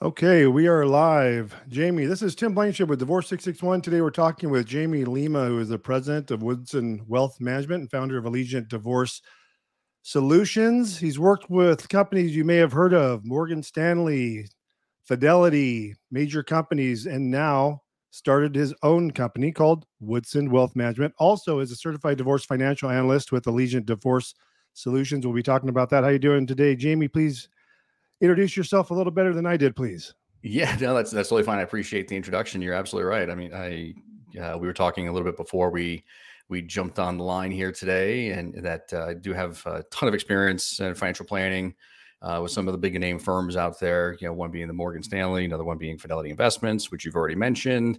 Okay, we are live. Jamie, this is Tim Blanchard with Divorce 661. Today we're talking with Jamie Lima, who is the president of Woodson Wealth Management and founder of Allegiant Divorce Solutions. He's worked with companies you may have heard of Morgan Stanley, Fidelity, major companies, and now started his own company called Woodson Wealth Management. Also, is a certified divorce financial analyst with Allegiant Divorce Solutions. We'll be talking about that. How you doing today, Jamie? Please introduce yourself a little better than I did, please. Yeah, no, that's that's totally fine. I appreciate the introduction. You're absolutely right. I mean, I uh, we were talking a little bit before we we jumped on the line here today, and that uh, I do have a ton of experience in financial planning uh, with some of the big name firms out there. You know, one being the Morgan Stanley, another one being Fidelity Investments, which you've already mentioned.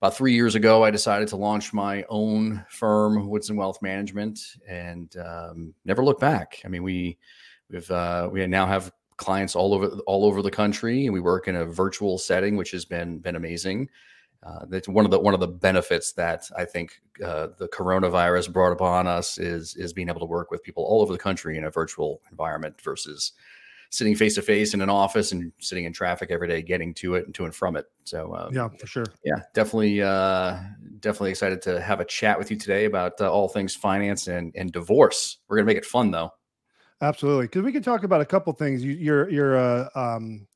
About three years ago, I decided to launch my own firm, Woodson Wealth Management, and um, never look back. I mean, we we've uh, we now have clients all over all over the country, and we work in a virtual setting, which has been been amazing. Uh, that's one of the one of the benefits that I think uh, the coronavirus brought upon us is is being able to work with people all over the country in a virtual environment versus sitting face to face in an office and sitting in traffic every day, getting to it and to and from it. So um, yeah, for sure. Yeah, definitely, uh, definitely excited to have a chat with you today about uh, all things finance and and divorce. We're gonna make it fun though. Absolutely, because we can talk about a couple things. You, you're you're uh, um,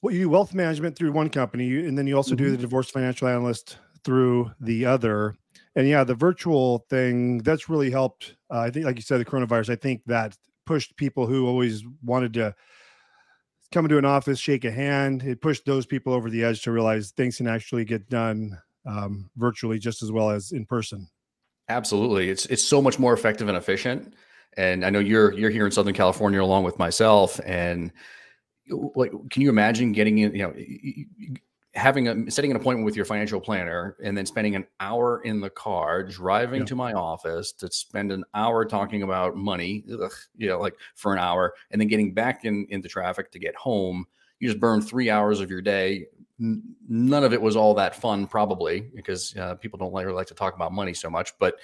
what you do wealth management through one company, and then you also mm-hmm. do the divorce financial analyst through the other. And yeah, the virtual thing that's really helped. Uh, I think, like you said, the coronavirus. I think that pushed people who always wanted to come into an office, shake a hand. It pushed those people over the edge to realize things can actually get done um, virtually just as well as in person. Absolutely, it's it's so much more effective and efficient and I know you're you're here in Southern California along with myself. And like, can you imagine getting in? You know, having a setting an appointment with your financial planner and then spending an hour in the car driving yeah. to my office to spend an hour talking about money ugh, you know like for an hour and then getting back in into traffic to get home you just burn three hours of your day none of it was all that fun probably because uh, people don't like, like to talk about money so much but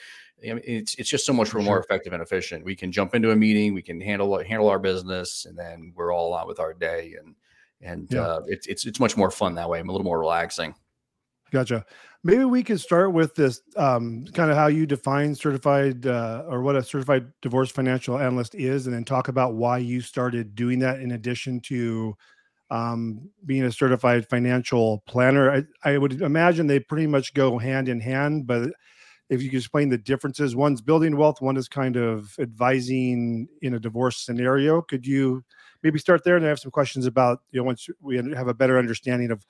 I mean, it's it's just so much more sure. effective and efficient. We can jump into a meeting, we can handle handle our business, and then we're all on with our day, and and yeah. uh, it's it's it's much more fun that way. I'm a little more relaxing. Gotcha. Maybe we could start with this um, kind of how you define certified uh, or what a certified divorce financial analyst is, and then talk about why you started doing that in addition to um, being a certified financial planner. I, I would imagine they pretty much go hand in hand, but if you could explain the differences one's building wealth one is kind of advising in a divorce scenario could you maybe start there and I have some questions about you know once we have a better understanding of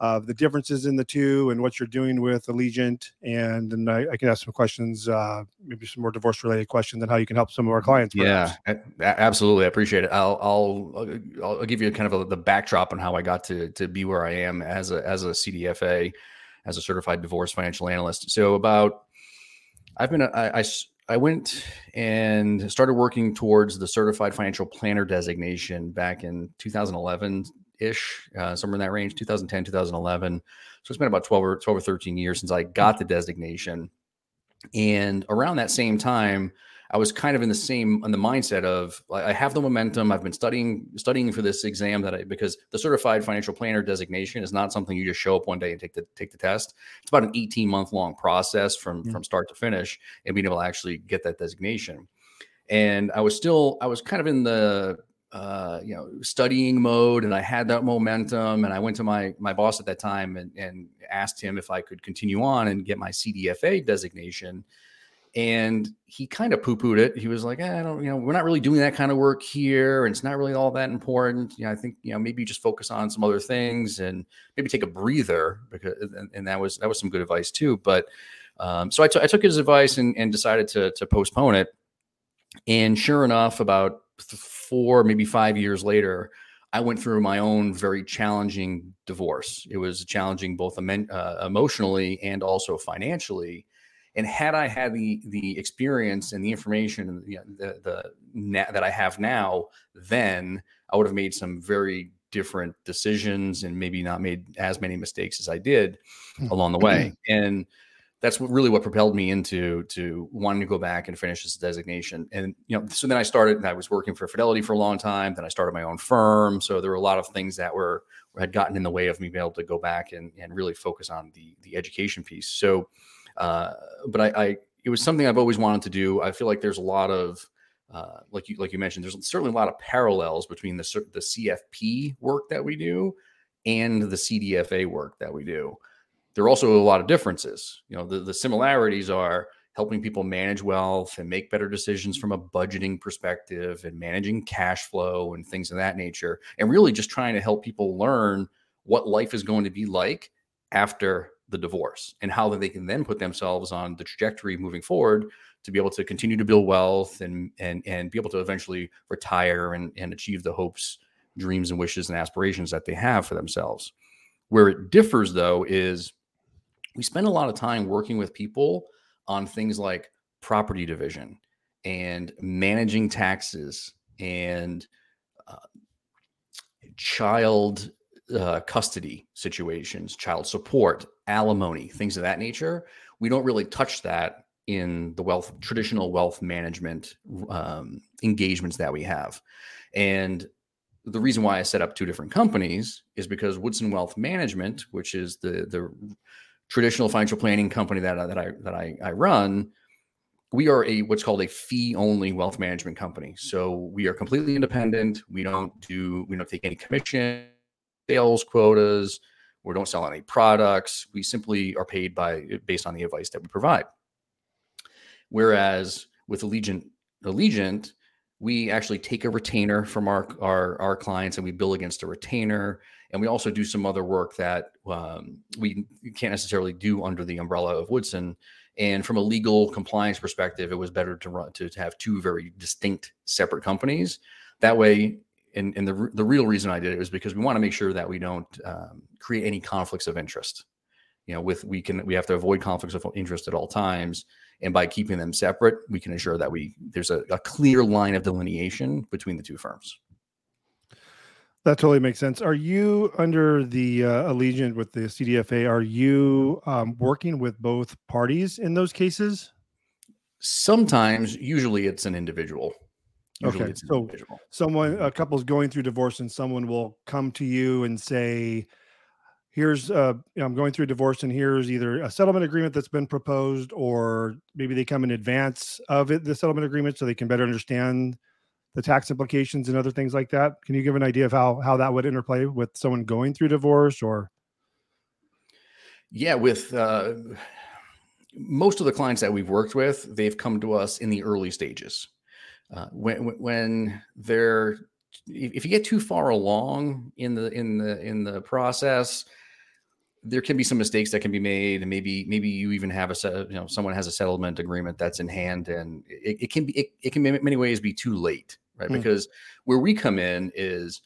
of the differences in the two and what you're doing with Allegiant. And then I, I can ask some questions uh, maybe some more divorce related questions and how you can help some of our clients perhaps. yeah absolutely. I appreciate it. I'll I'll I'll give you kind of a, the backdrop on how I got to to be where I am as a as a CDFA as a certified divorce financial analyst. So about I've been, I, I, I went and started working towards the certified financial planner designation back in 2011 ish, uh, somewhere in that range, 2010, 2011. So it's been about 12 or 12 or 13 years since I got the designation. And around that same time, I was kind of in the same in the mindset of I have the momentum. I've been studying studying for this exam that I because the certified financial planner designation is not something you just show up one day and take the take the test. It's about an 18 month long process from mm-hmm. from start to finish and being able to actually get that designation. And I was still I was kind of in the uh, you know studying mode and I had that momentum and I went to my my boss at that time and, and asked him if I could continue on and get my CDFA designation and he kind of poo-pooed it. He was like, eh, "I don't, you know, we're not really doing that kind of work here, and it's not really all that important. You know, I think, you know, maybe just focus on some other things and maybe take a breather because, and, and that was that was some good advice too. But um, so I, t- I took his advice and, and decided to to postpone it. And sure enough, about four, maybe five years later, I went through my own very challenging divorce. It was challenging both uh, emotionally and also financially and had I had the the experience and the information and the the, the that I have now, then I would have made some very different decisions and maybe not made as many mistakes as I did hmm. along the way. And that's really what propelled me into to wanting to go back and finish this designation. And you know, so then I started. And I was working for Fidelity for a long time. Then I started my own firm. So there were a lot of things that were had gotten in the way of me being able to go back and, and really focus on the the education piece. So, uh, but I, I it was something I've always wanted to do. I feel like there's a lot of uh, like you like you mentioned, there's certainly a lot of parallels between the the CFP work that we do and the CDFA work that we do. There are also a lot of differences. You know, the, the similarities are helping people manage wealth and make better decisions from a budgeting perspective and managing cash flow and things of that nature, and really just trying to help people learn what life is going to be like after the divorce and how they can then put themselves on the trajectory moving forward to be able to continue to build wealth and and and be able to eventually retire and, and achieve the hopes dreams and wishes and aspirations that they have for themselves where it differs though is we spend a lot of time working with people on things like property division and managing taxes and uh, child uh, custody situations, child support, alimony, things of that nature. We don't really touch that in the wealth traditional wealth management um, engagements that we have, and the reason why I set up two different companies is because Woodson Wealth Management, which is the the traditional financial planning company that, uh, that I that I, I run, we are a what's called a fee only wealth management company. So we are completely independent. We don't do we don't take any commission, sales quotas. We don't sell any products. We simply are paid by based on the advice that we provide. Whereas with Allegiant, Allegiant, we actually take a retainer from our, our, our clients and we bill against a retainer. And we also do some other work that um, we can't necessarily do under the umbrella of Woodson. And from a legal compliance perspective, it was better to run to, to have two very distinct separate companies. That way, and, and the, the real reason I did it was because we want to make sure that we don't um, create any conflicts of interest. You know, with we can we have to avoid conflicts of interest at all times, and by keeping them separate, we can ensure that we there's a, a clear line of delineation between the two firms. That totally makes sense. Are you under the uh, Allegiant with the CDFA? Are you um, working with both parties in those cases? Sometimes, usually it's an individual. Usually okay, so individual. someone, a couple's going through divorce, and someone will come to you and say, "Here's, uh, you know, I'm going through divorce, and here's either a settlement agreement that's been proposed, or maybe they come in advance of it, the settlement agreement, so they can better understand the tax implications and other things like that. Can you give an idea of how how that would interplay with someone going through divorce or? Yeah, with uh, most of the clients that we've worked with, they've come to us in the early stages. Uh, when when they're if you get too far along in the in the in the process, there can be some mistakes that can be made, and maybe maybe you even have a set, you know someone has a settlement agreement that's in hand, and it, it can be it, it can in many ways be too late right? Mm. Because where we come in is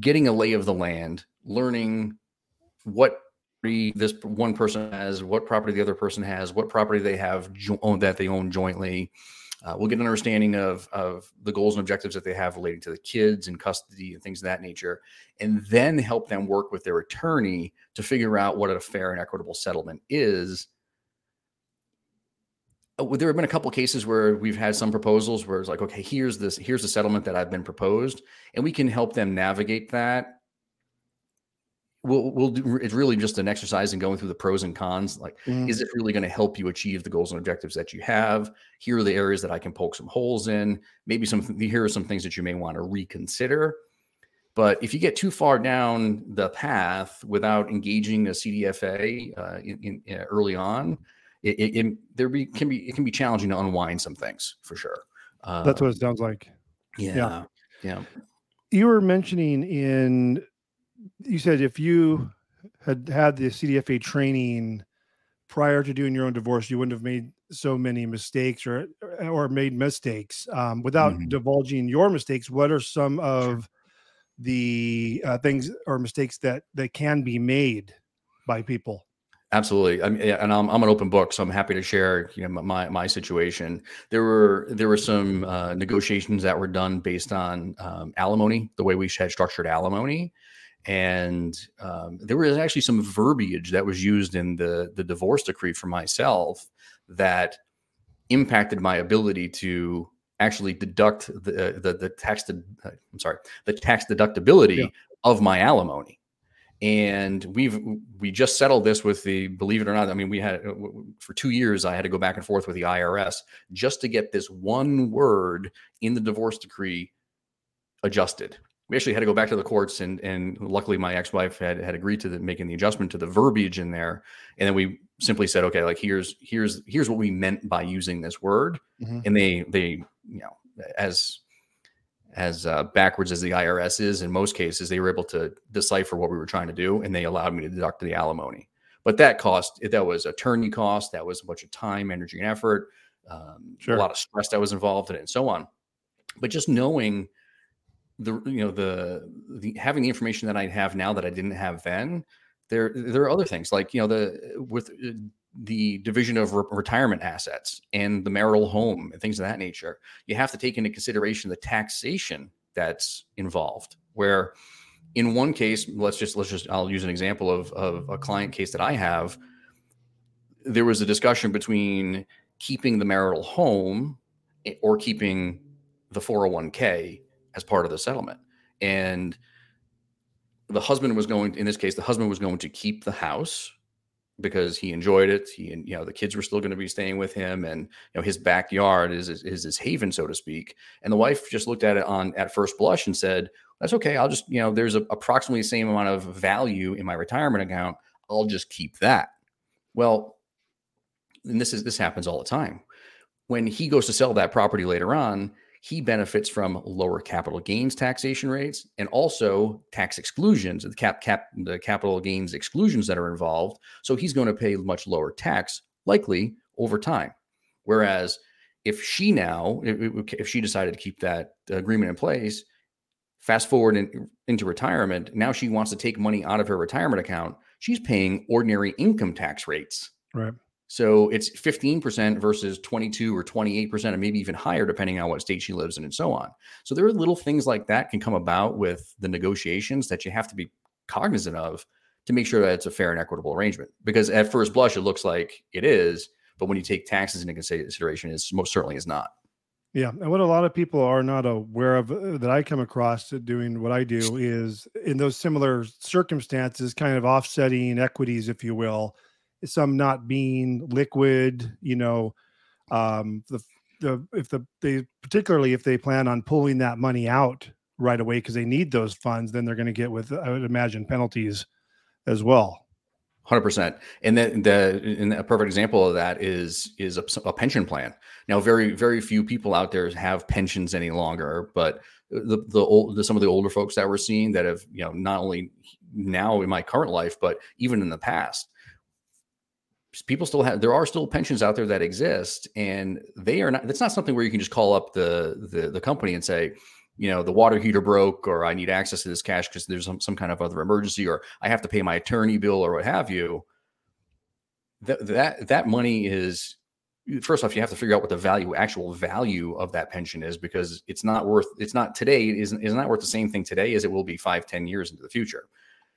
getting a lay of the land, learning what this one person has, what property the other person has, what property they have jo- that they own jointly. Uh, we'll get an understanding of of the goals and objectives that they have relating to the kids and custody and things of that nature, and then help them work with their attorney to figure out what a fair and equitable settlement is uh, there have been a couple cases where we've had some proposals where it's like, okay, here's this, here's the settlement that I've been proposed, and we can help them navigate that. We'll, we'll do, it's really just an exercise in going through the pros and cons. Like, mm. is it really going to help you achieve the goals and objectives that you have? Here are the areas that I can poke some holes in. Maybe some, here are some things that you may want to reconsider. But if you get too far down the path without engaging a CDFA uh, in, in, uh, early on, it, it, it there be can be it can be challenging to unwind some things for sure. Uh, That's what it sounds like. Yeah, yeah, yeah. You were mentioning in you said if you had had the CDFA training prior to doing your own divorce, you wouldn't have made so many mistakes or or made mistakes. Um, without mm-hmm. divulging your mistakes, what are some of the uh, things or mistakes that that can be made by people? Absolutely, I mean, and I'm, I'm an open book, so I'm happy to share you know my my situation. There were there were some uh, negotiations that were done based on um, alimony, the way we had structured alimony, and um, there was actually some verbiage that was used in the the divorce decree for myself that impacted my ability to actually deduct the the, the tax. De- I'm sorry, the tax deductibility yeah. of my alimony and we've we just settled this with the believe it or not i mean we had uh, for two years i had to go back and forth with the irs just to get this one word in the divorce decree adjusted we actually had to go back to the courts and and luckily my ex-wife had had agreed to the, making the adjustment to the verbiage in there and then we simply said okay like here's here's here's what we meant by using this word mm-hmm. and they they you know as as uh, backwards as the IRS is in most cases, they were able to decipher what we were trying to do, and they allowed me to deduct the alimony. But that cost that was attorney cost, that was a bunch of time, energy, and effort, um, sure. a lot of stress that was involved in it, and so on. But just knowing the you know the the having the information that I have now that I didn't have then, there there are other things like you know the with uh, the division of re- retirement assets and the marital home and things of that nature, you have to take into consideration the taxation that's involved. Where in one case, let's just let's just I'll use an example of of a client case that I have. There was a discussion between keeping the marital home or keeping the 401k as part of the settlement. And the husband was going in this case the husband was going to keep the house because he enjoyed it. He and you know the kids were still going to be staying with him, and you know his backyard is, is, is his haven, so to speak. And the wife just looked at it on at first blush and said, "That's okay. I'll just you know there's a, approximately the same amount of value in my retirement account. I'll just keep that." Well, and this is this happens all the time. When he goes to sell that property later on, he benefits from lower capital gains taxation rates and also tax exclusions, the cap cap the capital gains exclusions that are involved. So he's going to pay much lower tax, likely over time. Whereas if she now, if, she decided to keep that agreement in place, fast forward in, into retirement, now she wants to take money out of her retirement account. She's paying ordinary income tax rates. Right. So it's 15% versus 22 or 28%, and maybe even higher, depending on what state she lives in and so on. So there are little things like that can come about with the negotiations that you have to be cognizant of to make sure that it's a fair and equitable arrangement. Because at first blush, it looks like it is, but when you take taxes into consideration, it most certainly is not. Yeah, and what a lot of people are not aware of uh, that I come across doing what I do is in those similar circumstances, kind of offsetting equities, if you will some not being liquid, you know, um, the the if the they particularly if they plan on pulling that money out right away because they need those funds, then they're going to get with I would imagine penalties as well. Hundred percent, and then the and a perfect example of that is is a, a, pension plan. Now, very very few people out there have pensions any longer, but the the old the, some of the older folks that we're seeing that have you know not only now in my current life, but even in the past people still have there are still pensions out there that exist and they are not that's not something where you can just call up the the, the company and say you know the water heater broke or i need access to this cash because there's some, some kind of other emergency or i have to pay my attorney bill or what have you. That that that money is first off you have to figure out what the value actual value of that pension is because it's not worth it's not today is, is not worth the same thing today as it will be five ten years into the future.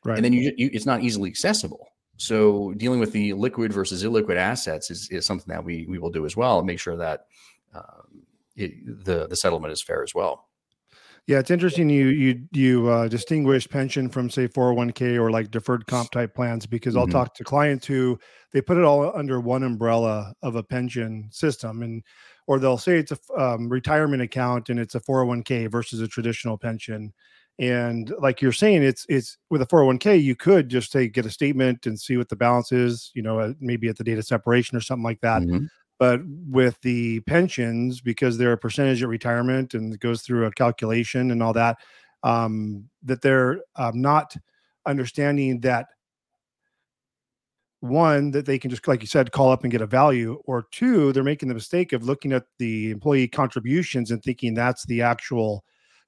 Right. and then you, you it's not easily accessible so dealing with the liquid versus illiquid assets is, is something that we we will do as well and make sure that um, it, the the settlement is fair as well. Yeah, it's interesting you you you uh, distinguish pension from say 401k or like deferred comp type plans because I'll mm-hmm. talk to clients who they put it all under one umbrella of a pension system and or they'll say it's a um, retirement account and it's a 401k versus a traditional pension and like you're saying it's it's with a 401k you could just say get a statement and see what the balance is you know maybe at the date of separation or something like that mm-hmm. but with the pensions because they're a percentage at retirement and it goes through a calculation and all that um, that they're um, not understanding that one that they can just like you said call up and get a value or two they're making the mistake of looking at the employee contributions and thinking that's the actual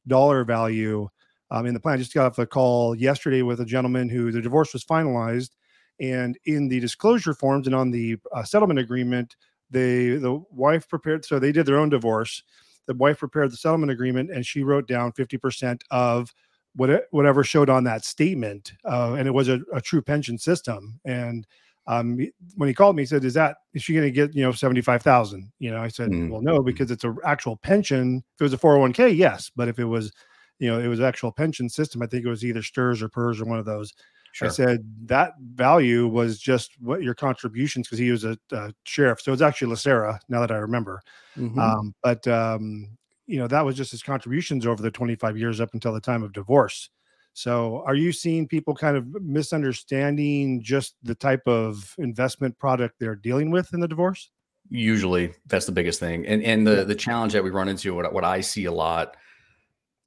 dollar value um, in the plan. I just got off a call yesterday with a gentleman who the divorce was finalized, and in the disclosure forms and on the uh, settlement agreement, they the wife prepared. So they did their own divorce. The wife prepared the settlement agreement, and she wrote down fifty percent of what whatever showed on that statement, uh, and it was a, a, true pension system. And um, when he called me, he said, "Is that is she going to get you know seventy five thousand? You know, I said, mm. "Well, no, because it's an actual pension. If it was a four hundred one k, yes, but if it was, you know, it was actual pension system. I think it was either Strs or PERS or one of those." Sure. I said that value was just what your contributions because he was a, a, sheriff, so it's actually LACERA. Now that I remember, mm-hmm. um, but um, you know that was just his contributions over the 25 years up until the time of divorce. So, are you seeing people kind of misunderstanding just the type of investment product they're dealing with in the divorce? Usually, that's the biggest thing, and and the the challenge that we run into, what what I see a lot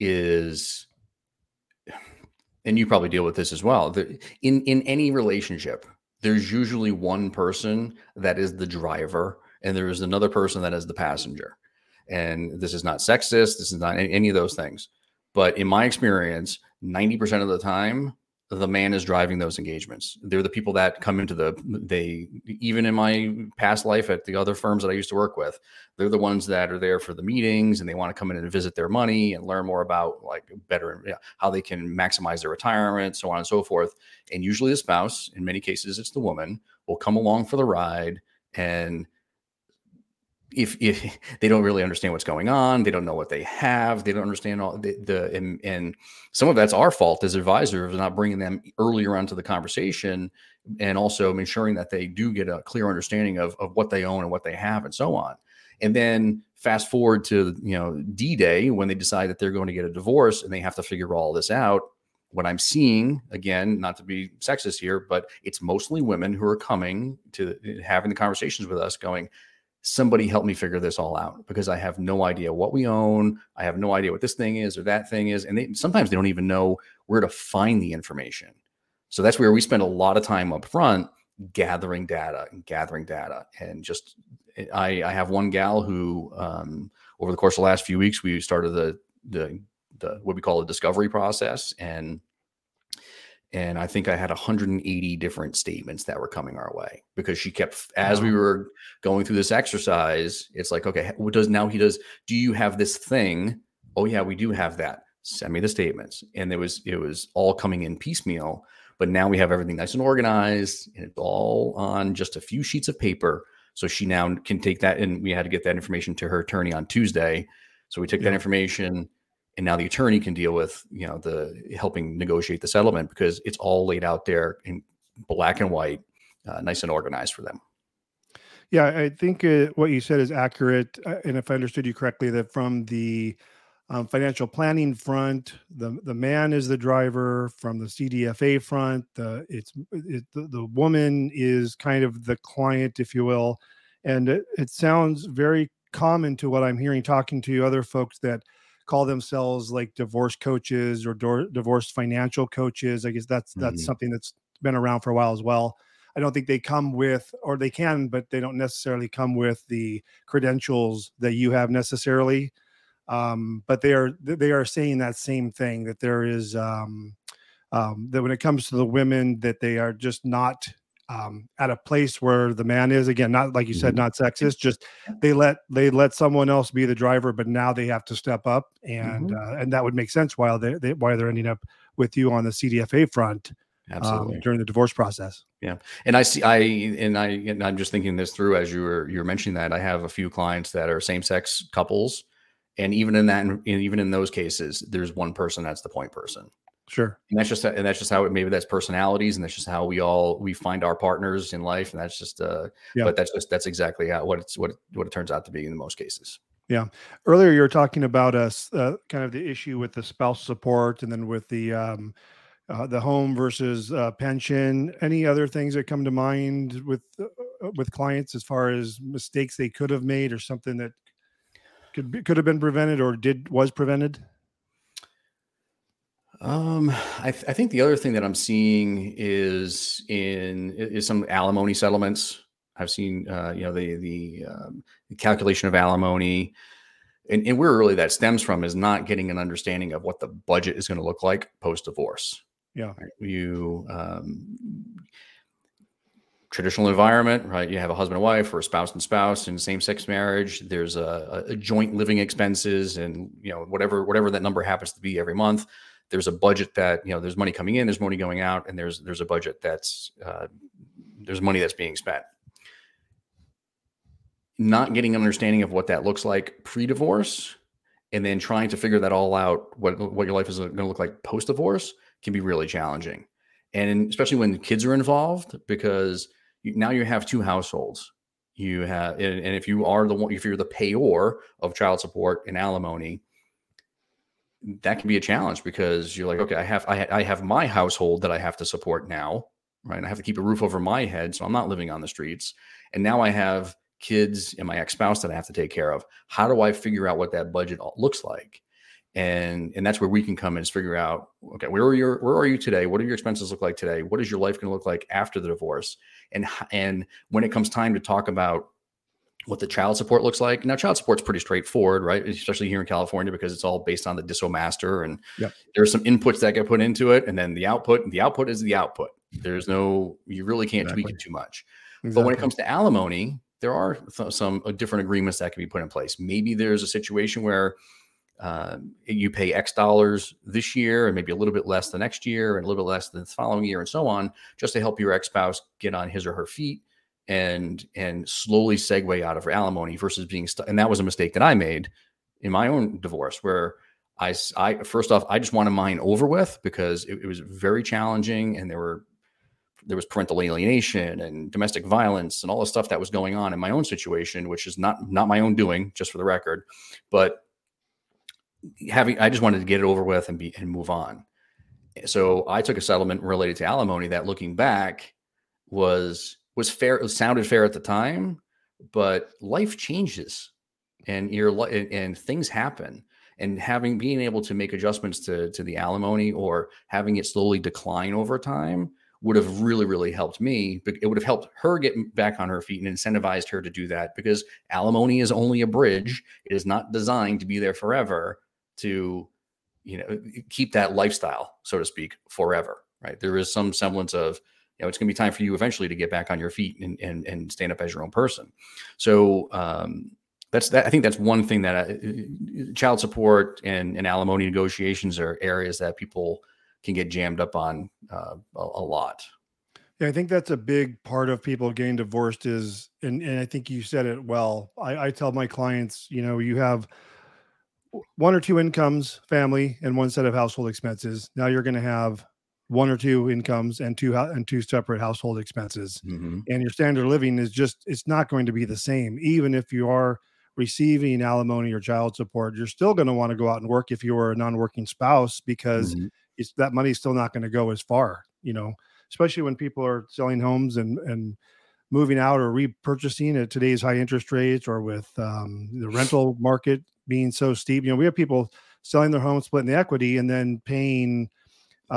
is and you probably deal with this as well. In in any relationship, there's usually one person that is the driver, and there is another person that is the passenger. And this is not sexist. This is not any, of those things. But in my experience, ninety percent of the time, the man is driving those engagements. They're the people that come into the they even in my past life at the other firms that I used to work with, they're the ones that are there for the meetings and they want to come in and visit their money and learn more about like better how they can maximize their retirement, so on and so forth. And usually the spouse, in many cases it's the woman, will come along for the ride and if if they don't really understand what's going on, they don't know what they have, they don't understand all the, the and, and, some of that's our fault as advisors not bringing them earlier onto the conversation and also ensuring that they do get a clear understanding of, of what they own and what they have and so on. And then fast forward to you know D Day when they decide that they're going to get a divorce and they have to figure all this out. What I'm seeing again, not to be sexist here, but it's mostly women who are coming to having the conversations with us, going, somebody help me figure this all out because I have no idea what we own. I have no idea what this thing is or that thing is. And they, sometimes they don't even know where to find the information. So that's where we spend a lot of time up front gathering data and gathering data. And just, I, I have one gal who, um, over the course of the last few weeks, we started the, the, the, what we call a discovery process. And and I think I had 180 different statements that were coming our way because she kept as we were going through this exercise. It's like, okay, what does now he does? Do you have this thing? Oh yeah, we do have that. Send me the statements, and it was it was all coming in piecemeal. But now we have everything nice and organized, and it's all on just a few sheets of paper. So she now can take that, and we had to get that information to her attorney on Tuesday. So we took yeah. that information and now the attorney can deal with you know the helping negotiate the settlement because it's all laid out there in black and white uh, nice and organized for them. Yeah i think uh, what you said is accurate uh, and if i understood you correctly that from the um, financial planning front the the man is the driver from the cdfa front the it's it, the, the woman is kind of the client if you will. And it, it sounds very common to what i'm hearing talking to other folks that call themselves like divorce coaches or do- divorce financial coaches. I guess that's that's mm-hmm. something that's been around for a while as well. I don't think they come with, or they can, but they don't necessarily come with the credentials that you have necessarily. Um, but they are they are saying that same thing that there is um, um, that when it comes to the women that they are just not um, at a place where the man is again not like you said mm-hmm. not sexist just they let they let someone else be the driver but now they have to step up and mm-hmm. uh, and that would make sense while they, they why they're ending up with you on the cdfa front um, absolutely. um, during the divorce process. Yeah. And i see i and i and i'm just thinking this through as you were you're mentioning that i have a few clients that are same-sex couples and even in that even in those cases there's one person that's the point person Sure. And that's just and that's just how it, maybe that's personalities and that's just how we all we find our partners in life and that's just uh yeah. but that's just that's exactly how what it's what it, what it turns out to be in the most cases. Yeah. Earlier you were talking about us uh, kind of the issue with the spouse support and then with the um uh, the home versus uh, pension. Any other things that come to mind with uh, uh, with clients as far as mistakes they could have made or something that could be, could have been prevented or did was prevented? Um, I, th- I, think the other thing that I'm seeing is in is some alimony settlements. I've seen, uh, you know, the the, um, the calculation of alimony, and, and where really that stems from is not getting an understanding of what the budget is going to look like post divorce. Yeah, right? you um, traditional environment, right? You have a husband and wife, or a spouse and spouse, in same sex marriage. There's a, a joint living expenses, and you know whatever whatever that number happens to be every month there's a budget that you know there's money coming in, there's money going out, and there's there's a budget that's uh, there's money that's being spent. Not getting an understanding of what that looks like pre-divorce, and then trying to figure that all out, what what your life is going to look like post-divorce, can be really challenging, and especially when kids are involved, because you, now you have two households. You have, and, and if you are the one, if you're the payor of child support and alimony, that can be a challenge because you're like, okay, I have I, I have my household that I have to support now, right? I have to keep a roof over my head, so I'm not living on the streets. And now I have kids and my ex-spouse that I have to take care of. How do I figure out what that budget looks like? And and that's where we can come in is figure out, okay, where are your where are you today? What do your expenses look like today? What is your life going to look like after the divorce? And and when it comes time to talk about what the child support looks like. Now, child support's pretty straightforward, right? Especially here in California because it's all based on the DissoMaster, and yep. there are some inputs that get put into it, and then the output. The output is the output. There's no, you really can't exactly. tweak it too much. Exactly. But when it comes to alimony, there are th- some uh, different agreements that can be put in place. Maybe there's a situation where uh, you pay X dollars this year, and maybe a little bit less the next year, and a little bit less the following year, and so on, just to help your ex spouse get on his or her feet and and slowly segue out of alimony versus being stuck. And that was a mistake that I made in my own divorce, where I, I first off I just wanted mine over with because it, it was very challenging, and there were there was parental alienation and domestic violence and all the stuff that was going on in my own situation, which is not not my own doing, just for the record, but having I just wanted to get it over with and be and move on. So I took a settlement related to alimony that, looking back, was was fair. It sounded fair at the time, but life changes, and your and, and things happen. And having being able to make adjustments to to the alimony or having it slowly decline over time would have really really helped me. But it would have helped her get back on her feet and incentivized her to do that because alimony is only a bridge. It is not designed to be there forever. To you know keep that lifestyle, so to speak, forever. Right? There is some semblance of know, it's going to be time for you eventually to get back on your feet and and, and stand up as your own person. So um, that's that. I think that's one thing that uh, uh, child support and, and alimony negotiations are areas that people can get jammed up on uh, a, a, lot. Yeah, I think that's a big part of people getting divorced is, and, and I think you said it well. I, I tell my clients, you know, you have one or two incomes, family, and one set of household expenses. Now you're going to have one or two incomes and two and two separate household expenses mm-hmm. and your standard living is just it's not going to be the same even if you are receiving alimony or child support you're still going to want to go out and work if you are a non-working spouse because mm-hmm. it's that money's still not going to go as far you know especially when people are selling homes and and moving out or repurchasing at today's high interest rates or with um, the rental market being so steep you know we have people selling their home splitting the equity and then paying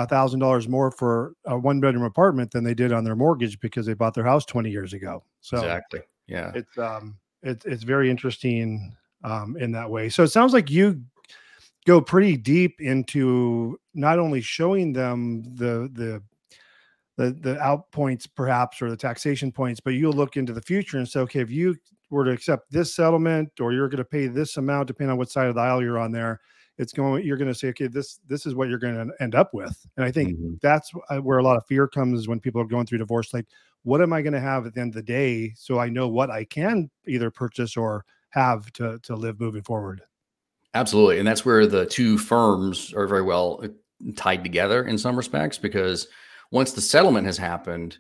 thousand dollars more for a one bedroom apartment than they did on their mortgage because they bought their house 20 years ago. So exactly. Yeah. It's um it's it's very interesting um in that way. So it sounds like you go pretty deep into not only showing them the the the the out points perhaps or the taxation points, but you'll look into the future and say, okay, if you were to accept this settlement or you're going to pay this amount, depending on what side of the aisle you're on there, it's going you're going to say okay this this is what you're going to end up with and i think mm-hmm. that's uh, where a lot of fear comes when people are going through divorce like what am i going to have at the end of the day so i know what i can either purchase or have to to live moving forward absolutely and that's where the two firms are very well uh, tied together in some respects because once the settlement has happened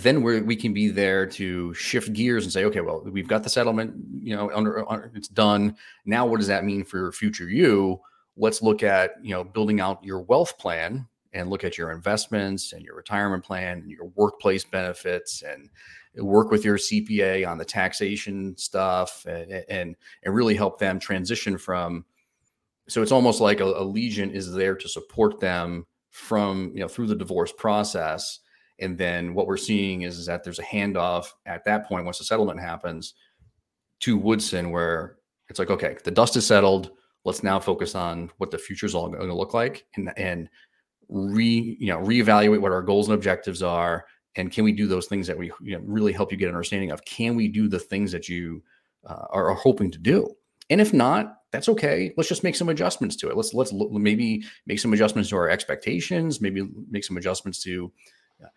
then we we can be there to shift gears and say, okay, well, we've got the settlement, you know, under, under, it's done. Now, what does that mean for future you? Let's look at you know building out your wealth plan and look at your investments and your retirement plan and your workplace benefits and work with your CPA on the taxation stuff and and, and really help them transition from. So it's almost like Allegiant is there to support them from you know through the divorce process and then what we're seeing is, is that there's a handoff at that point once the settlement happens to Woodson, where it's like, okay, the dust is settled. Let's now focus on what the future is all going to look like, and and re you know reevaluate what our goals and objectives are, and can we do those things that we you know, really help you get an understanding of? Can we do the things that you uh, are, are hoping to do? And if not, that's okay. Let's just make some adjustments to it. Let's let's maybe make some adjustments to our expectations. Maybe make some adjustments to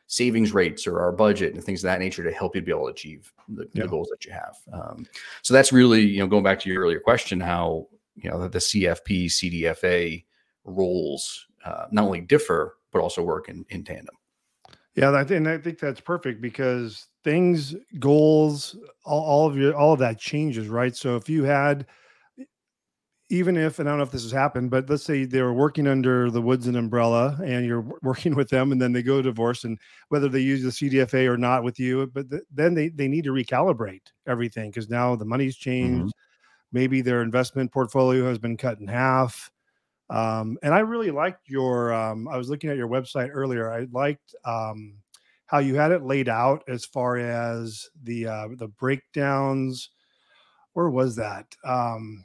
savings rates or our budget and things of that nature to help you be able to achieve the, yeah. the goals that you have. Um, so that's really you know going back to your earlier question, how you know the, the CFP CDFA roles uh, not only differ but also work in in tandem. Yeah, I think, and I think that's perfect because things, goals, all, all of your all of that changes, right? So if you had even if, and I don't know if this has happened, but let's say they were working under the Woodson umbrella and you're working with them and then they go divorce and whether they use the CDFA or not with you, but th- then they, they need to recalibrate everything because now the money's changed. Mm-hmm. Maybe their investment portfolio has been cut in half. Um, and I really liked your, um, I was looking at your website earlier. I liked um, how you had it laid out as far as the, uh, the breakdowns. Where was that? Um,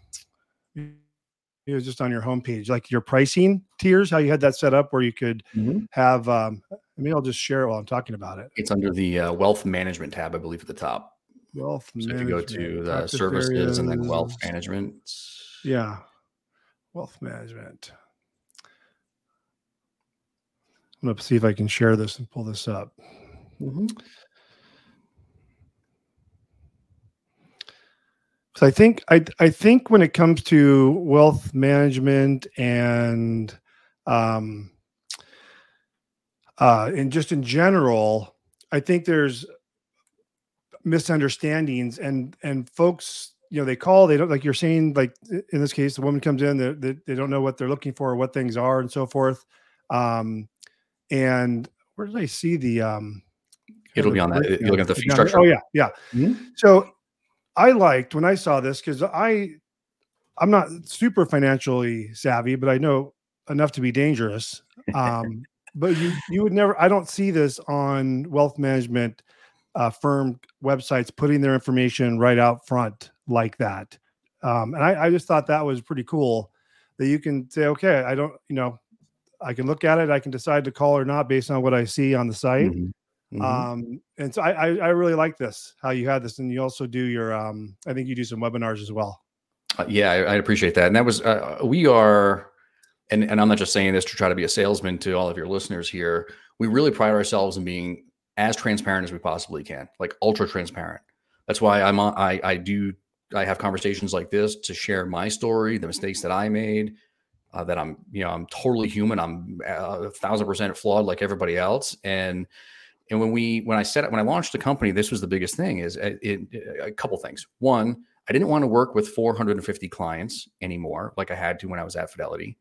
it was just on your homepage, like your pricing tiers, how you had that set up where you could mm-hmm. have. Um, mean, I'll just share it while I'm talking about it. It's under the uh, wealth management tab, I believe, at the top. Wealth. So if you go to the services areas. and then wealth management. Yeah, wealth management. I'm gonna see if I can share this and pull this up. Mm-hmm. So I think I I think when it comes to wealth management and um uh and just in general, I think there's misunderstandings and and folks you know they call they don't like you're saying like in this case the woman comes in they, they, they don't know what they're looking for or what things are and so forth. Um and where did i see the um it'll be on that you look at the fee structure. Oh yeah yeah. Mm-hmm. so I liked when I saw this because I I'm not super financially savvy, but I know enough to be dangerous. Um, but you you would never I don't see this on wealth management uh, firm websites putting their information right out front like that. Um, and I, I just thought that was pretty cool that you can say, okay, I don't, you know, I can look at it, I can decide to call or not based on what I see on the site. Mm-hmm. Mm-hmm. Um, and so I, I, I really like this how you had this, and you also do your um, I think you do some webinars as well. Uh, yeah, I, I, appreciate that, and that was uh, we are, and and I'm not just saying this to try to be a salesman to all of your listeners here. We really pride ourselves in being as transparent as we possibly can, like ultra transparent. That's why I'm on. I I do I have conversations like this to share my story, the mistakes that I made, uh, that I'm, you know, I'm totally human. I'm uh, a thousand percent flawed like everybody else. And and when we when I set up when I launched the company, this was the biggest thing is it, uh, it, a couple things. One, I didn't want to work with 450 clients anymore, like I had to when I was at Fidelity.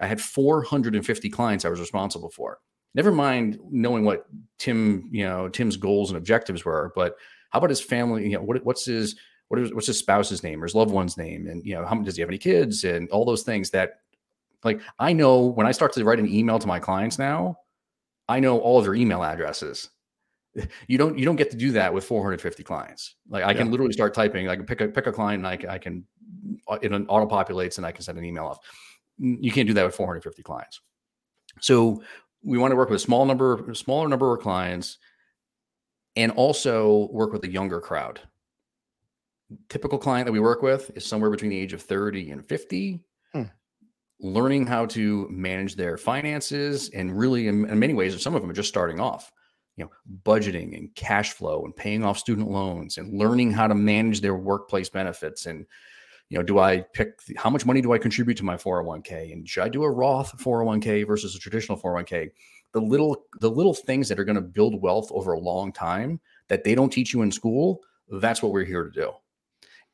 I had 450 clients I was responsible for. Never mind knowing what Tim, you know, Tim's goals and objectives were, but how about his family? You know, what, what's his what is what's his spouse's name or his loved one's name, and you know, how does he have any kids, and all those things that, like, I know when I start to write an email to my clients now, I know all of their email addresses. You don't you don't get to do that with 450 clients. Like I yeah. can literally start typing. I can pick a pick a client and I, can, I can uh, it auto populates and I can send an email off. You can't do that with 450 clients. So we want to work with a small number, a smaller number of clients, and also work with a younger crowd. Typical client that we work with is somewhere between the age of 30 and 50 learning how to manage their finances and really in, in, many ways some of them are just starting off. You know budgeting and cash flow and paying off student loans and learning how to manage their workplace benefits and you know do i pick the, how much money do i contribute to my 401k and should i do a roth 401k versus a traditional 401k the little the little things that are going to build wealth over a long time that they don't teach you in school that's what we're here to do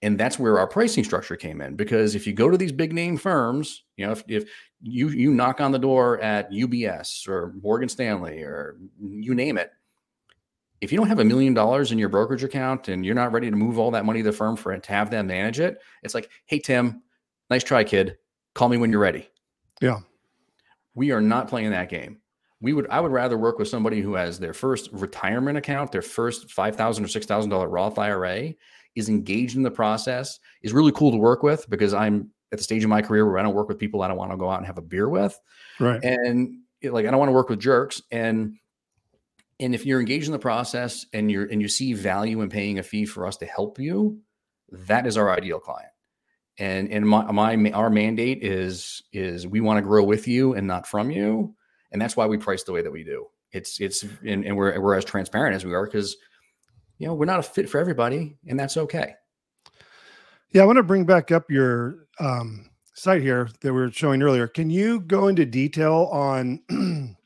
and that's where our pricing structure came in because if you go to these big name firms you know if, if you you knock on the door at ubs or morgan stanley or you name it if you don't have a million dollars in your brokerage account and you're not ready to move all that money to the firm for it to have them manage it it's like hey tim nice try kid. Call me when you're ready. Yeah. We are not playing that game. We would i would rather work with somebody who has their first retirement account their first 5000 or $6000 roth ira is engaged in the process is really cool to work with because I'm at the stage of my career where I don't work with people I don't want to go out and have a beer with. Right. And like I don't want to work with jerks. And and if you're engaged in the process and you're and you see value in paying a fee for us to help you, that is our ideal client. and and my, my our mandate is is we want to grow with you and not from you and that's why we price the way that we do it's it's and, and we're we're as transparent as we are because you know we're not a fit for everybody and that's okay yeah i want to bring back up your um, site here that we were showing earlier can you go into detail on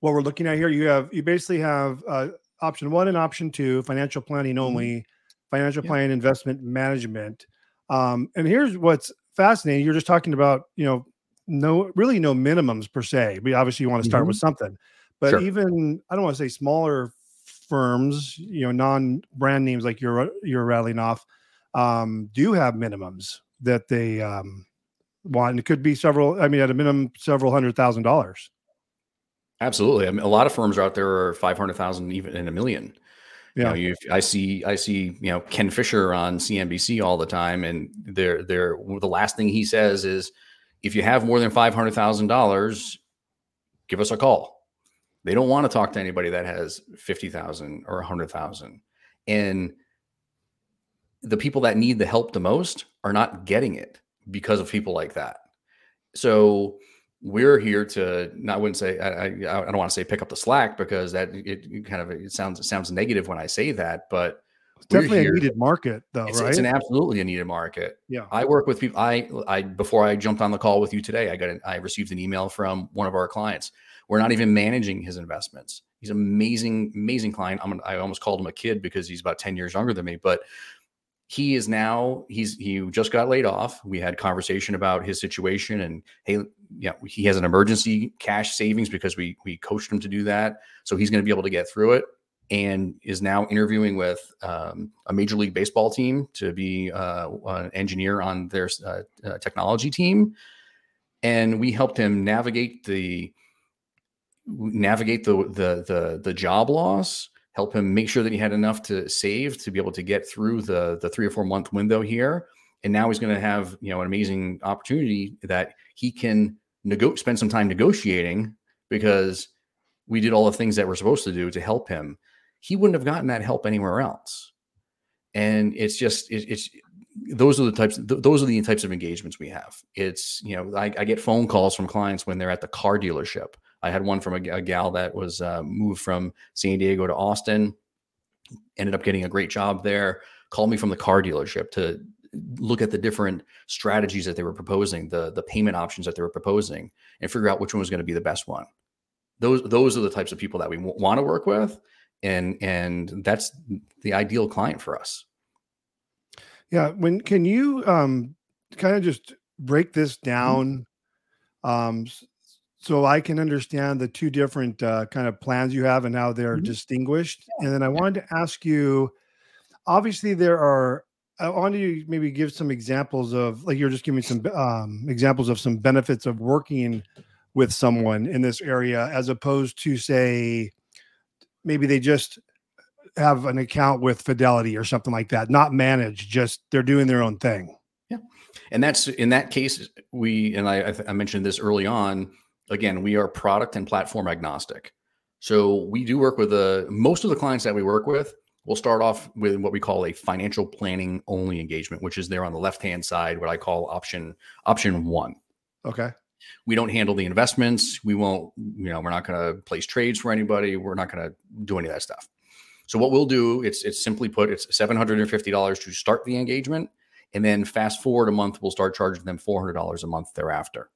what we're looking at here you have you basically have uh, option one and option two financial planning mm-hmm. only mm-hmm. financial yeah. planning investment management um, and here's what's fascinating. You're just talking about, you know, no, really no minimums per se. We obviously you want to start mm-hmm. with something, but sure. even I don't want to say smaller firms, you know, non-brand names like you're you're rattling off, um, do have minimums that they um, want. And it could be several. I mean, at a minimum, several hundred thousand dollars. Absolutely. I mean, a lot of firms out there are five hundred thousand, even in a million. Yeah. You know, you, I see, I see, you know, Ken Fisher on CNBC all the time, and they're, they're, the last thing he says is, if you have more than five hundred thousand dollars, give us a call. They don't want to talk to anybody that has fifty thousand or a hundred thousand, and the people that need the help the most are not getting it because of people like that. So we're here to not I wouldn't say I, I, I don't want to say pick up the slack because that it, it kind of it sounds it sounds negative when I say that, but it's definitely here. a needed market though, it's, right? It's an absolutely a needed market. Yeah. I work with people. I I before I jumped on the call with you today, I got an, I received an email from one of our clients. We're not even managing his investments. He's an amazing, amazing client. I'm I almost called him a kid because he's about 10 years younger than me, but he is now he's he just got laid off we had conversation about his situation and hey yeah he has an emergency cash savings because we we coached him to do that so he's going to be able to get through it and is now interviewing with um, a major league baseball team to be uh, an engineer on their uh, uh, technology team and we helped him navigate the navigate the the the, the job loss help him make sure that he had enough to save to be able to get through the the three or four month window here. And now he's going to have you know an amazing opportunity that he can nego- spend some time negotiating because we did all the things that we're supposed to do to help him. He wouldn't have gotten that help anywhere else. And it's just it, it's those are the types th- those are the types of engagements we have. It's you know I, I get phone calls from clients when they're at the car dealership I had one from a, a gal that was uh, moved from San Diego to Austin, ended up getting a great job there. Called me from the car dealership to look at the different strategies that they were proposing, the the payment options that they were proposing, and figure out which one was going to be the best one. Those those are the types of people that we w- want to work with, and and that's the ideal client for us. Yeah. When can you um, kind of just break this mm-hmm. down? Um, so I can understand the two different uh, kind of plans you have and how they're mm-hmm. distinguished. And then I wanted to ask you obviously, there are, I wanted you to maybe give some examples of, like, you're just giving some um, examples of some benefits of working with someone in this area as opposed to, say, maybe they just have an account with Fidelity or something like that, not managed, just they're doing their own thing. Yeah. And that's in that case, we, and I, I mentioned this early on again, we are product and platform agnostic. So we do work with a most of the clients that we work with. We'll start off with what we call a financial planning only engagement, which is there on the left hand side, what I call option option one. Okay. We don't handle the investments. We won't, you know, we're not going to place trades for anybody. We're not going to do any of that stuff. So what we'll do, it's it's simply put, it's seven hundred and fifty dollars to start the engagement, and then fast forward a month, we'll start charging them four hundred dollars a month thereafter.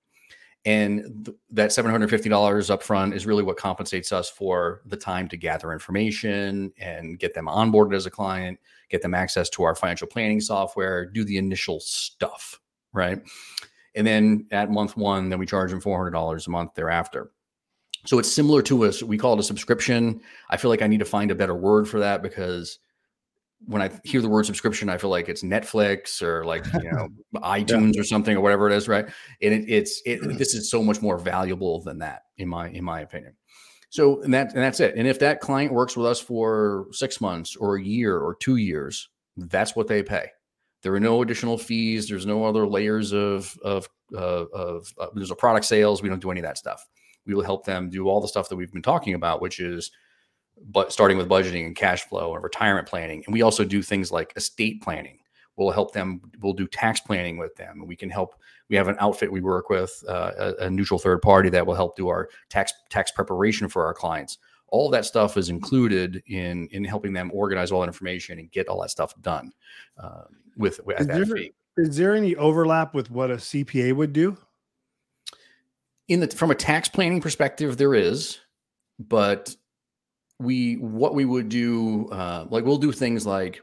And th- that $750 upfront is really what compensates us for the time to gather information and get them onboarded as a client, get them access to our financial planning software, do the initial stuff, right? And then at month one, then we charge them $400 a month thereafter. So it's similar to us. We call it a subscription. I feel like I need to find a better word for that because when I hear the word subscription, I feel like it's Netflix or like you know iTunes yeah. or something or whatever it is, right? And it, it's it, this is so much more valuable than that, in my in my opinion. So and that and that's it. And if that client works with us for six months or a year or two years, that's what they pay. There are no additional fees. There's no other layers of of uh, of uh, there's a product sales. We don't do any of that stuff. We will help them do all the stuff that we've been talking about, which is but starting with budgeting and cash flow and retirement planning. And we also do things like estate planning, We'll help them. We'll do tax planning with them. We can help. We have an outfit we work with, uh, a, a, neutral third party that will help do our tax tax preparation for our clients. All of that stuff is included in in helping them organize all that information and get all that stuff done uh, with, with that there. Is there any overlap with what a CPA would do? In the from a tax planning perspective, there is, but we what we would do, uh, like we'll do things like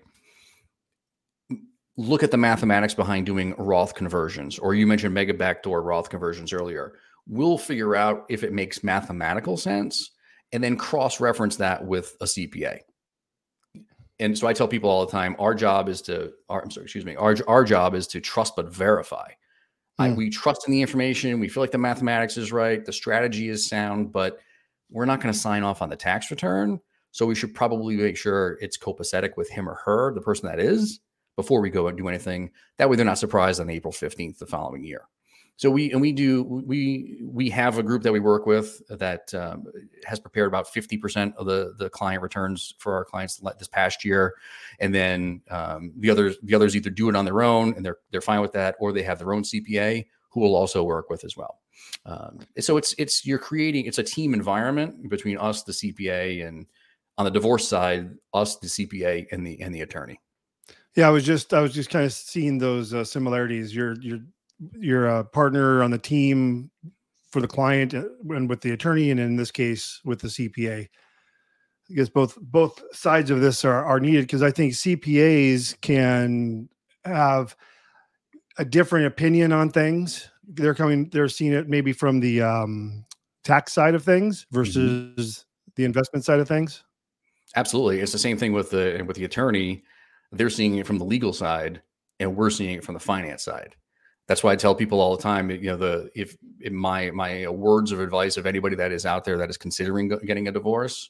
look at the mathematics behind doing Roth conversions, or you mentioned mega backdoor Roth conversions earlier. We'll figure out if it makes mathematical sense and then cross reference that with a CPA. And so I tell people all the time, our job is to, our, I'm sorry, excuse me, our, our job is to trust but verify. I, hmm. we trust in the information. We feel like the mathematics is right, the strategy is sound, but we're not going to sign off on the tax return. So we should probably make sure it's copacetic with him or her, the person that is, before we go and do anything. That way, they're not surprised on April 15th the following year. So we and we do we we have a group that we work with that um, has prepared about 50% of the the client returns for our clients this past year, and then um, the others the others either do it on their own and they're they're fine with that, or they have their own CPA who will also work with as well. Um, so it's it's you're creating it's a team environment between us the CPA and on the divorce side us the CPA and the and the attorney. Yeah, I was just I was just kind of seeing those uh, similarities. You're you're you're a partner on the team for the client uh, and with the attorney, and in this case with the CPA. I guess both both sides of this are are needed because I think CPAs can have a different opinion on things. They're coming, they're seeing it maybe from the um, tax side of things mm-hmm. versus mm-hmm. the investment side of things. Absolutely, it's the same thing with the with the attorney they're seeing it from the legal side and we're seeing it from the finance side that's why i tell people all the time you know the if my my words of advice of anybody that is out there that is considering getting a divorce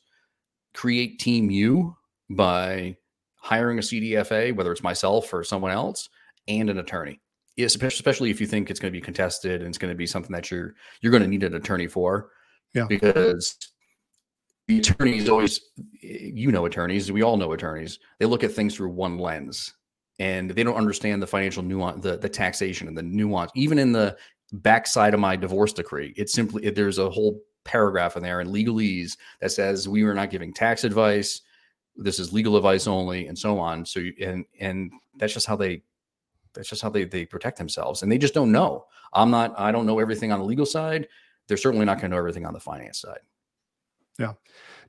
create team you by hiring a cdfa whether it's myself or someone else and an attorney especially if you think it's going to be contested and it's going to be something that you're you're going to need an attorney for. Yeah. Because the attorneys always you know attorneys we all know attorneys. They look at things through one lens and they don't understand the financial nuance the, the taxation and the nuance. Even in the backside of my divorce decree it's simply there's a whole paragraph in there in legalese that says we were not giving tax advice. This is legal advice only and so on. So and and that's just how they that's just how they they protect themselves and they just don't know i'm not i don't know everything on the legal side they're certainly not going to know everything on the finance side yeah.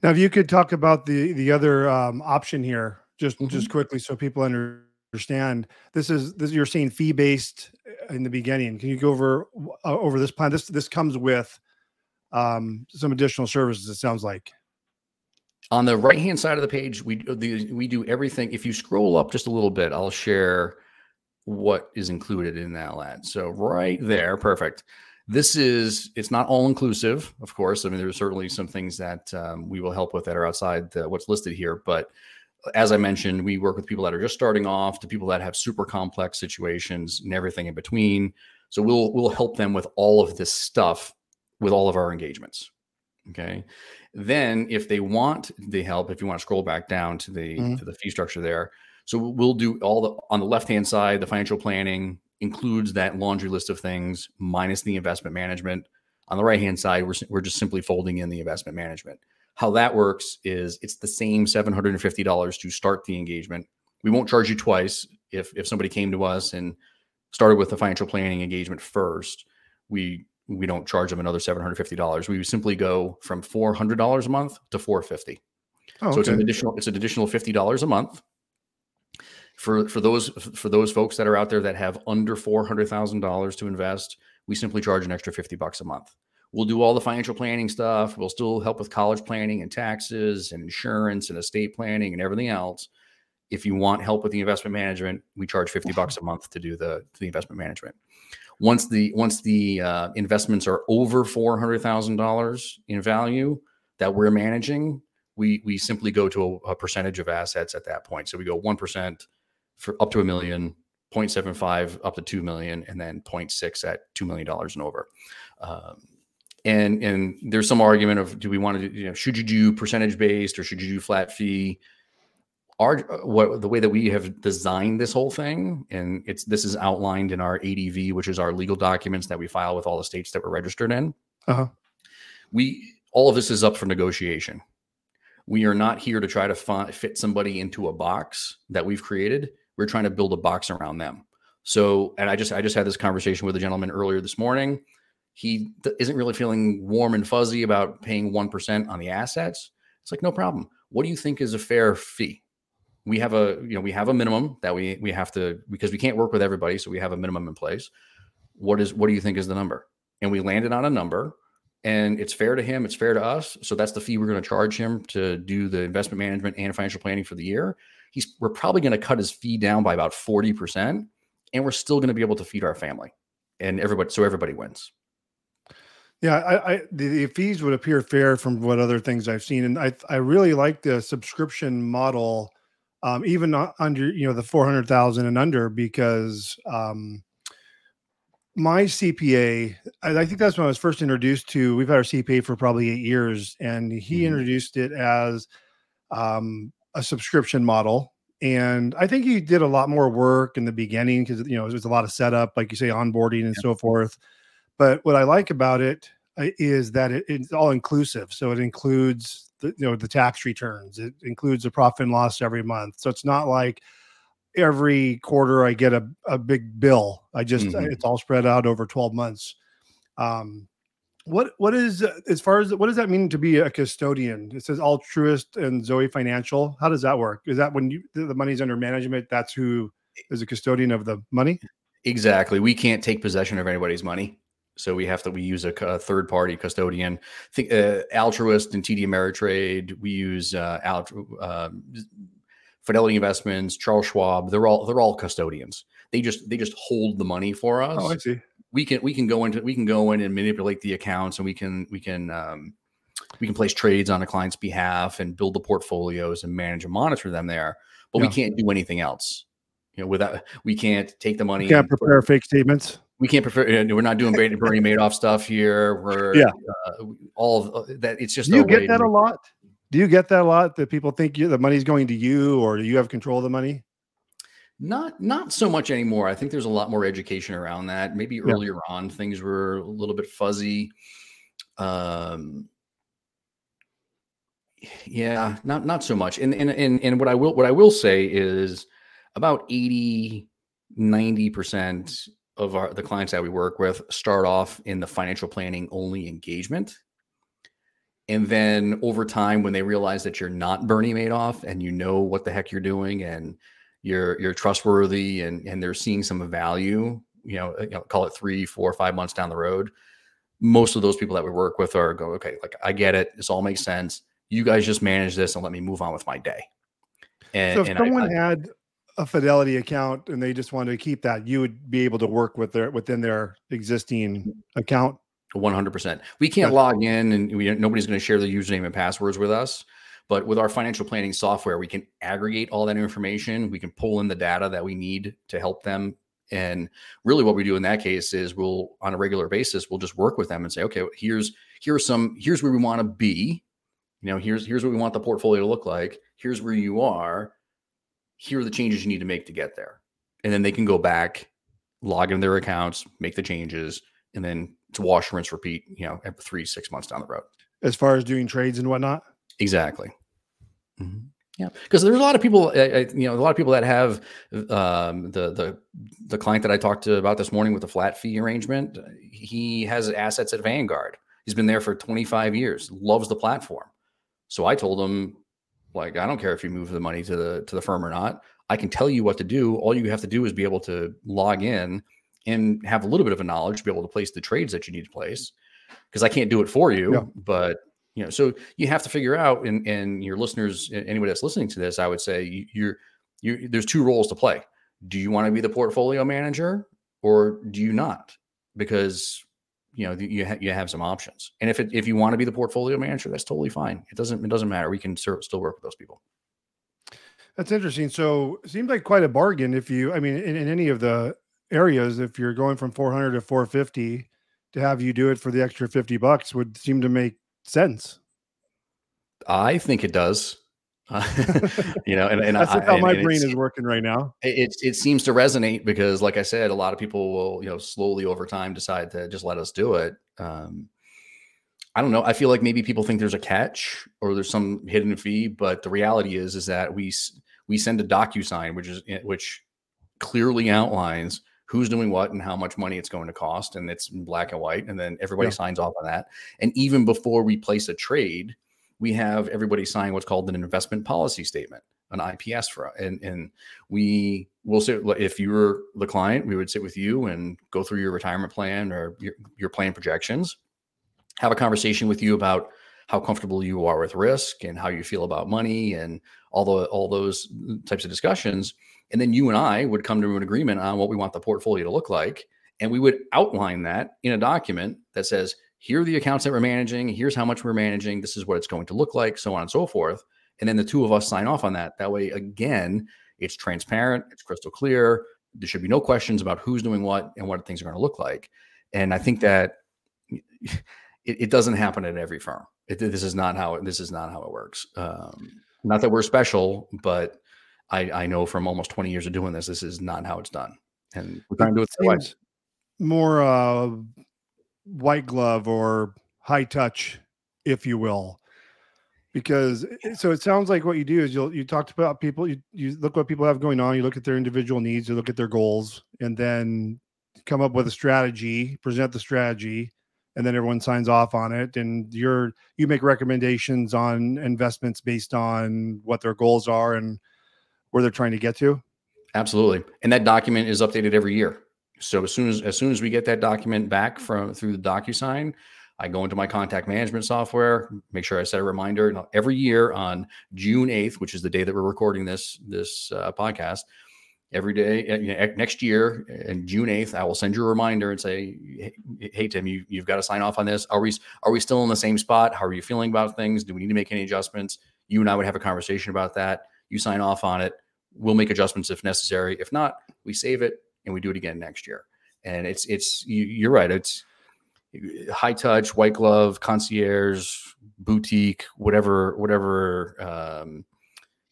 Now, if you could talk about the the other um, option here, just mm-hmm. just quickly, so people understand. This is this you're seeing fee based uh, in the beginning. Can you go over uh, over this plan? This this comes with um, some additional services. It sounds like. On the right hand side of the page, we the, we do everything. If you scroll up just a little bit, I'll share what is included in that. So right there, perfect. This is it's not all inclusive, of course. I mean, there's certainly some things that um, we will help with that are outside the, what's listed here. But as I mentioned, we work with people that are just starting off to people that have super complex situations and everything in between. So we'll we'll help them with all of this stuff with all of our engagements. Okay. Then if they want the help, if you want to scroll back down to the mm-hmm. to the fee structure there, so we'll do all the on the left hand side, the financial planning, includes that laundry list of things minus the investment management. On the right hand side, we're, we're just simply folding in the investment management. How that works is it's the same $750 to start the engagement. We won't charge you twice if if somebody came to us and started with the financial planning engagement first. We we don't charge them another $750. We simply go from $400 a month to 450. Oh, okay. So it's an additional it's an additional $50 a month for for those for those folks that are out there that have under four hundred thousand dollars to invest, we simply charge an extra fifty bucks a month. We'll do all the financial planning stuff. We'll still help with college planning and taxes and insurance and estate planning and everything else. If you want help with the investment management, we charge fifty bucks a month to do the to the investment management. Once the once the uh, investments are over four hundred thousand dollars in value that we're managing, we we simply go to a, a percentage of assets at that point. So we go one percent for up to a million, 0.75 up to 2 million, and then 0.6 at $2 million and over. Um, and and there's some argument of do we want to you know should you do percentage based or should you do flat fee our what the way that we have designed this whole thing, and it's this is outlined in our ADV, which is our legal documents that we file with all the states that we're registered in. Uh-huh. We all of this is up for negotiation. We are not here to try to fi- fit somebody into a box that we've created. We're trying to build a box around them. So, and I just I just had this conversation with a gentleman earlier this morning. He th- isn't really feeling warm and fuzzy about paying one percent on the assets. It's like no problem. What do you think is a fair fee? we have a you know we have a minimum that we we have to because we can't work with everybody so we have a minimum in place what is what do you think is the number and we landed on a number and it's fair to him it's fair to us so that's the fee we're going to charge him to do the investment management and financial planning for the year he's we're probably going to cut his fee down by about 40% and we're still going to be able to feed our family and everybody so everybody wins yeah, I, I the, the, fees would appear fair from what other things I've seen, and I I really like the subscription model um, even under you know the 400,000 and under because um, my CPA, I, I, think that's when I was first introduced to. We've had our CPA for probably eight years, and he mm-hmm. introduced it as um, a subscription model. And I think he did a lot more work in the beginning because you know it was a lot of setup, like you say, onboarding and yeah. so forth. But what I like about it uh, that it, it's all inclusive. So it includes the, you know the tax returns. It includes a profit and loss every month. So it's not like every quarter I get a, a big bill. I just mm-hmm. it's all spread out over 12 months. Um, what what is as far as what does that mean to be a custodian? It says Altruist and Zoe Financial. How does that work? Is that when you the money's under management? That's who is a custodian of the money. Exactly. We can't take possession of anybody's money. So we have to we use a, a third party custodian. Think uh, Altruist and TD Ameritrade. We use uh, uh, Fidelity Investments, Charles Schwab. They're all they're all custodians. They just they just hold the money for us. Oh, I see. We can we can go into we can go in and manipulate the accounts, and we can we can um, we can place trades on a client's behalf and build the portfolios and manage and monitor them there. But yeah. we can't do anything else. You know, without we can't take the money. You can't prepare fake statements we can't prefer. We're not doing Bernie, Madoff stuff here. We're yeah, uh, all of uh, that. It's just do you get that a lot. Do you get that a lot? That people think you, the money's going to you, or do you have control of the money? Not not so much anymore. I think there's a lot more education around that. Maybe earlier on things were a little bit fuzzy. Um, yeah, not not so much. And and and and what I will what I will say is about 80 90% of our the clients that we work with start off in the financial planning only engagement and then over time when they realize that you're not bernie madoff and you know what the heck you're doing and you're you're trustworthy and and they're seeing some value you know, you know call it three four five months down the road most of those people that we work with are go okay like i get it this all makes sense you guys just manage this and let me move on with my day and, so if and someone I, had a Fidelity account and they just wanted to keep that, you would be able to work with their within their existing account. One hundred percent. We can't log in, and we, nobody's going to share the username and passwords with us. But with our financial planning software, we can aggregate all that information. We can pull in the data that we need to help them. And really, what we do in that case is we'll, on a regular basis, we'll just work with them and say, okay, here's here's some here's where we want to be. You know, here's here's what we want the portfolio to look like. Here's where you are here are the changes you need to make to get there. And then they can go back, log in their accounts, make the changes, and then to wash, rinse, repeat, you know, three, six months down the road. As far as doing trades and whatnot? Exactly. Mm-hmm. Yeah, because there's a lot of people, uh, you know, a lot of people that have um, the the the client that I talked to about this morning with the flat fee arrangement. He has assets at Vanguard. He's been there for 25 years. Loves the platform. So I told him, like, I don't care if you move the money to the to the firm or not. I can tell you what to do. All you have to do is be able to log in and have a little bit of a knowledge to be able to place the trades that you need to place. Because I can't do it for you, yeah. but you know, so you have to figure out, and and your listeners, anybody that's listening to this, I would say you, you're you there's two roles to play. Do you want to be the portfolio manager or do you not? Because you know you ha- you have some options. And if it, if you want to be the portfolio manager that's totally fine. It doesn't it doesn't matter. We can still work with those people. That's interesting. So it seems like quite a bargain if you i mean in, in any of the areas if you're going from 400 to 450 to have you do it for the extra 50 bucks would seem to make sense. I think it does. Uh, you know, and, and that's I, how and, my and brain is working right now. it, it it seems to resonate because like i said a lot of people will you know slowly over time decide to just let us do it. Um i don't know. I feel like maybe people think there's a catch or there's some hidden fee but the reality is is that we we send a docu-sign which is eh, which clearly outlines who's doing what and how much money it's going to cost and it's in black and white and then everybody Yeah. signs off on that and even before we place a trade we have everybody sign what's called an investment policy statement an ips for and and we will sit if you were the client we would sit with you and go through your retirement plan or your, your plan projections have a conversation with you about how comfortable you are with risk and how you feel about money and all the all those types of discussions and then you and i would come to an agreement on what we want the portfolio to look like. And we would outline that in a document that says here are the accounts that we're managing. Here's how much we're managing. This is what it's going to look like so on and so forth. And then the two of us sign off on that. That way again it's transparent it's crystal clear. There should be no questions about who's doing what and what things are going to look like. And i think that it, it doesn't happen at every firm. It, this is not how this is not how it works. Um, not that we're special but I, I know from almost 20 years of doing this this is not how it's done and we're trying to do it the right way. Seems more uh, white glove or high touch, if you will. Because so it sounds like what you do is you'll you talked about people you, you look what people have going on you look at their individual needs you look at their goals and then come up with a strategy present the strategy and then everyone signs off on it and you're you make recommendations on investments based on what their goals are and where they're trying to get to Absolutely. And that document is updated every year. So as soon as as soon as we get that document back from through the DocuSign, I go into my contact management software, make sure I set a reminder every year on June 8th, which is the day that we're recording this this uh, podcast. Every day uh, you know, next year, and June 8th, I will send you a reminder and say, "Hey, hey, Tim, you, you've got to sign off on this. Are we are we still in the same spot? How are you feeling about things? Do we need to make any adjustments?" You and I would have a conversation about that. You sign off on it we'll make adjustments if necessary. If not, we save it and we do it again next year. And it's it's you, you're right. It's high touch, white glove, concierge, boutique, whatever whatever um,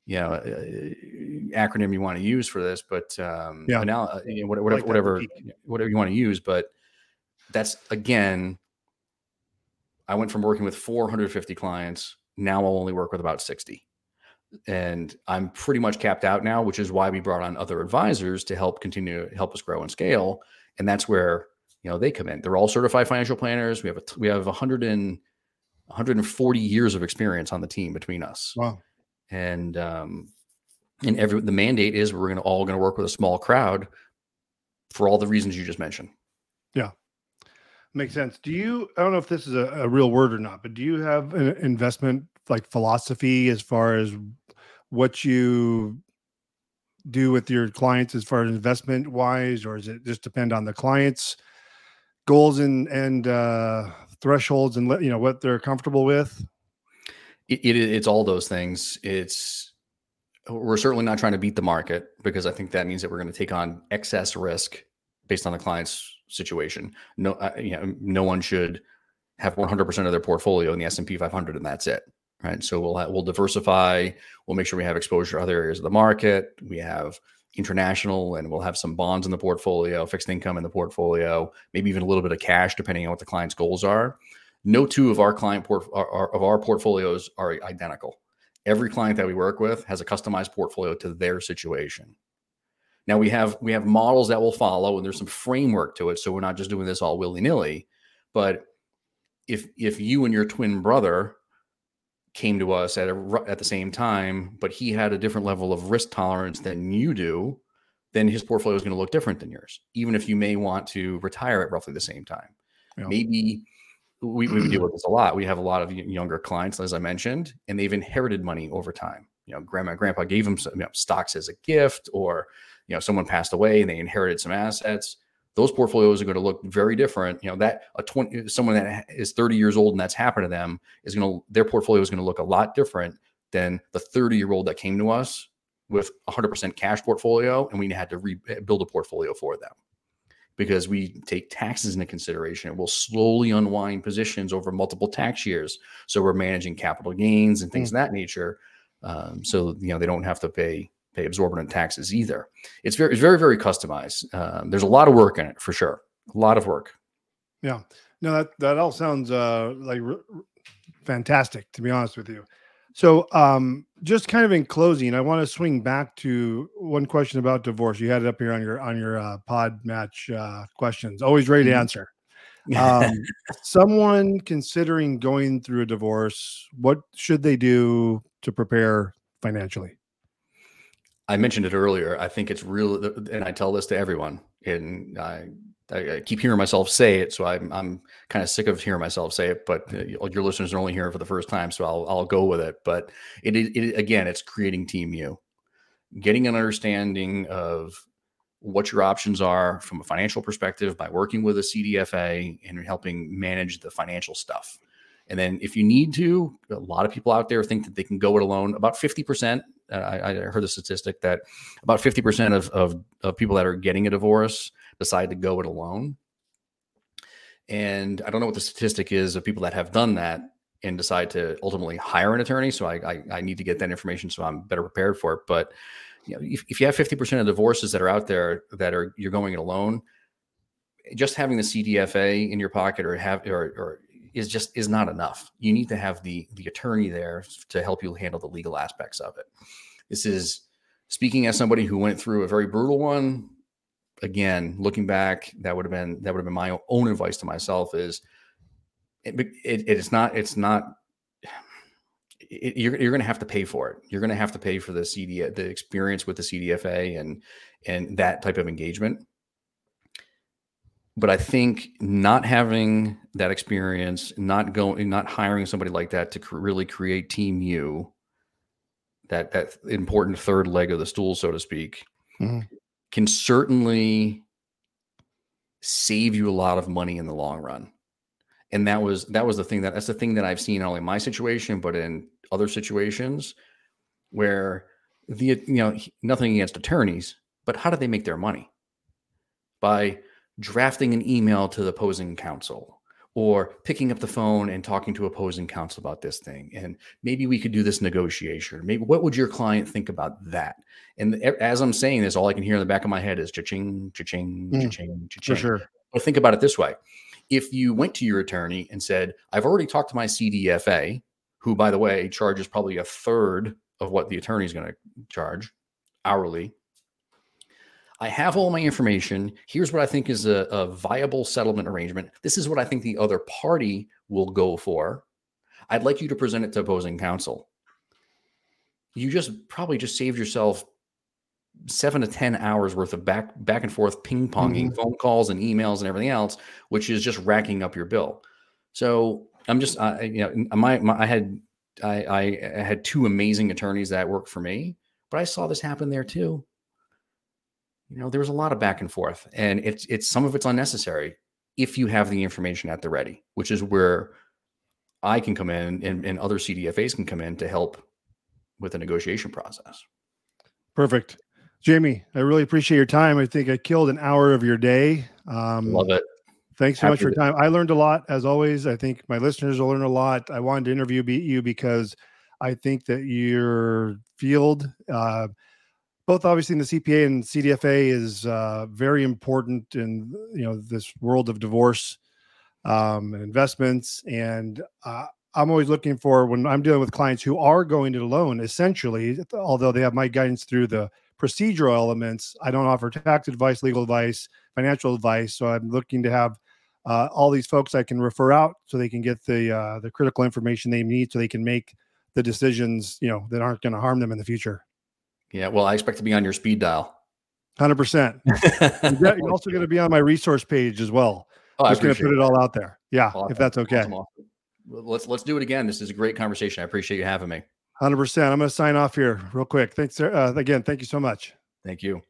you know uh, acronym you want to use for this. But um, Yeah. now uh, you know, whatever Like whatever boutique. whatever you want to use. But that's again, I went from working with 450 clients. Now I'll only work with about 60 and I'm pretty much capped out now, which is why we brought on other advisors to help continue to help us grow and scale. And that's where you know they come in. They're all certified financial planners. We have a we have 100 and 140 years of experience on the team between us. wow And um, and every the mandate is we're going to all going to work with a small crowd for all the reasons you just mentioned. Yeah. Makes sense. Do you? I don't know if this is a, a real word or not, but do you have an investment like philosophy as far as what you do with your clients as far as investment wise, or does it just depend on the clients' goals and and uh, thresholds and you know what they're comfortable with? it, it it's all those things. It's we're certainly not trying to beat the market because I think that means that we're going to take on excess risk based on the client's situation. No, uh, you know, no one should have 100% of their portfolio in the S&P 500 and that's it. Right. So we'll we'll diversify. We'll make sure we have exposure to other areas of the market. We have international and we'll have some bonds in the portfolio, fixed income in the portfolio, maybe even a little bit of cash, depending on what the client's goals are. No two of our client port of our portfolios are identical. Every client that we work with has a customized portfolio to their situation. Now we have we have models that will follow, and there's some framework to it. So we're not just doing this all willy nilly. But if if you and your twin brother came to us at a, at the same time, but he had a different level of risk tolerance than you do, then his portfolio is going to look different than yours, even if you may want to retire at roughly the same time. Yeah. Maybe we, we deal with this a lot. We have a lot of younger clients, as I mentioned, and they've inherited money over time. You know, grandma and grandpa gave them some, you know, stocks as a gift, or you know, someone passed away and they inherited some assets. Those portfolios are going to look very different. You know, that a twenty someone that is thirty years old and that's happened to them is going to their portfolio is going to look a lot different than the thirty year old that came to us with a hundred percent cash portfolio, and we had to rebuild a portfolio for them because we take taxes into consideration. It will slowly unwind positions over multiple tax years. So we're managing capital gains and things of that nature. um, so you know they don't have to pay pay exorbitant taxes either. It's very it's very very customized. Um, there's a lot of work in it for sure. A lot of work. Yeah. No, that that all sounds uh, like fantastic. To be honest with you. So, um, just kind of in closing, I want to swing back to one question about divorce. You had it up here on your on your uh, pod match uh, questions. Always ready to Mhm. answer. Um, someone considering going through a divorce, what should they do to prepare financially? I mentioned it earlier. I think it's real, and I tell this to everyone, and I, I keep hearing myself say it, so I'm I'm kind of sick of hearing myself say it. But uh, your listeners are only hearing for the first time, so I'll I'll go with it. But it, it again, it's creating Team you, getting an understanding of what your options are from a financial perspective by working with a CDFA and helping manage the financial stuff. And then if you need to, a lot of people out there think that they can go it alone. About 50%, uh, I, I heard the statistic that about 50% of, of, of people that are getting a divorce decide to go it alone. And I don't know what the statistic is of people that have done that and decide to ultimately hire an attorney. So I, I, I need to get that information so I'm better prepared for it. But you know, if, if you have 50% of divorces that are out there that are you're going it alone, just having the CDFA in your pocket or have or, or is just is not enough. You need to have the the attorney there to help you handle the legal aspects of it. This is speaking as somebody who went through a very brutal one. Again, looking back, that would have been that would have been my own advice to myself is it, it it's not it's not it, you're, you're going to have to pay for it. You're going to have to pay for the CD, the experience with the CDFA and and that type of engagement. But I think not having that experience, not going, not hiring somebody like that to cr- really create Team U, that that important third leg of the stool, so to speak, Mhm. can certainly save you a lot of money in the long run and that was that was the thing that that's the thing that I've seen not only in my situation but in other situations where the you know nothing against attorneys, but how do they make their money? By drafting an email to the opposing counsel or picking up the phone and talking to opposing counsel about this thing and maybe we could do this negotiation maybe what would your client think about that and as i'm saying this all i can hear in the back of my head is cha-ching cha-ching Mm, cha-ching cha-ching sure. well, think about it this way. If you went to your attorney and said, I've already talked to my CDFA, who, by the way, charges probably a third of what the attorney is going to charge hourly. I have all my information. Here's what I think is a, a viable settlement arrangement. This is what I think the other party will go for. I'd like you to present it to opposing counsel. You just probably just saved yourself seven to ten hours worth of back back and forth ping ponging mm-hmm. phone calls and emails and everything else, which is just racking up your bill. So I'm just, I, you know, my, my I had I, I I had two amazing attorneys that worked for me, but I saw this happen there too. You know, there was a lot of back and forth, and it's it's some of it's unnecessary if you have the information at the ready, which is where I can come in and, and other CDFAs can come in to help with the negotiation process. Perfect. Jamie, I really appreciate your time. I think I killed an hour of your day. Um, Love it. Thanks so much for your time. I learned a lot as always. I think my listeners will learn a lot. I wanted to interview you because I think that your field, uh, both obviously in the CPA and CDFA, is uh, very important in you know this world of divorce um, and investments. And uh, I'm always looking for when I'm dealing with clients who are going it alone. Essentially, although they have my guidance through the procedural elements, I don't offer tax advice, legal advice, financial advice. So I'm looking to have uh, all these folks I can refer out so they can get the uh, the critical information they need so they can make the decisions you know that aren't going to harm them in the future. Yeah. Well, I expect to be on your speed dial. Hundred percent. You're also going to be on my resource page as well. Oh, I Just going to put it all out there. Yeah, Awesome. if that's okay. Awesome. Let's let's do it again. This is a great conversation. I appreciate you having me. Hundred percent. I'm going to sign off here real quick. Thanks uh, again. Thank you so much. Thank you.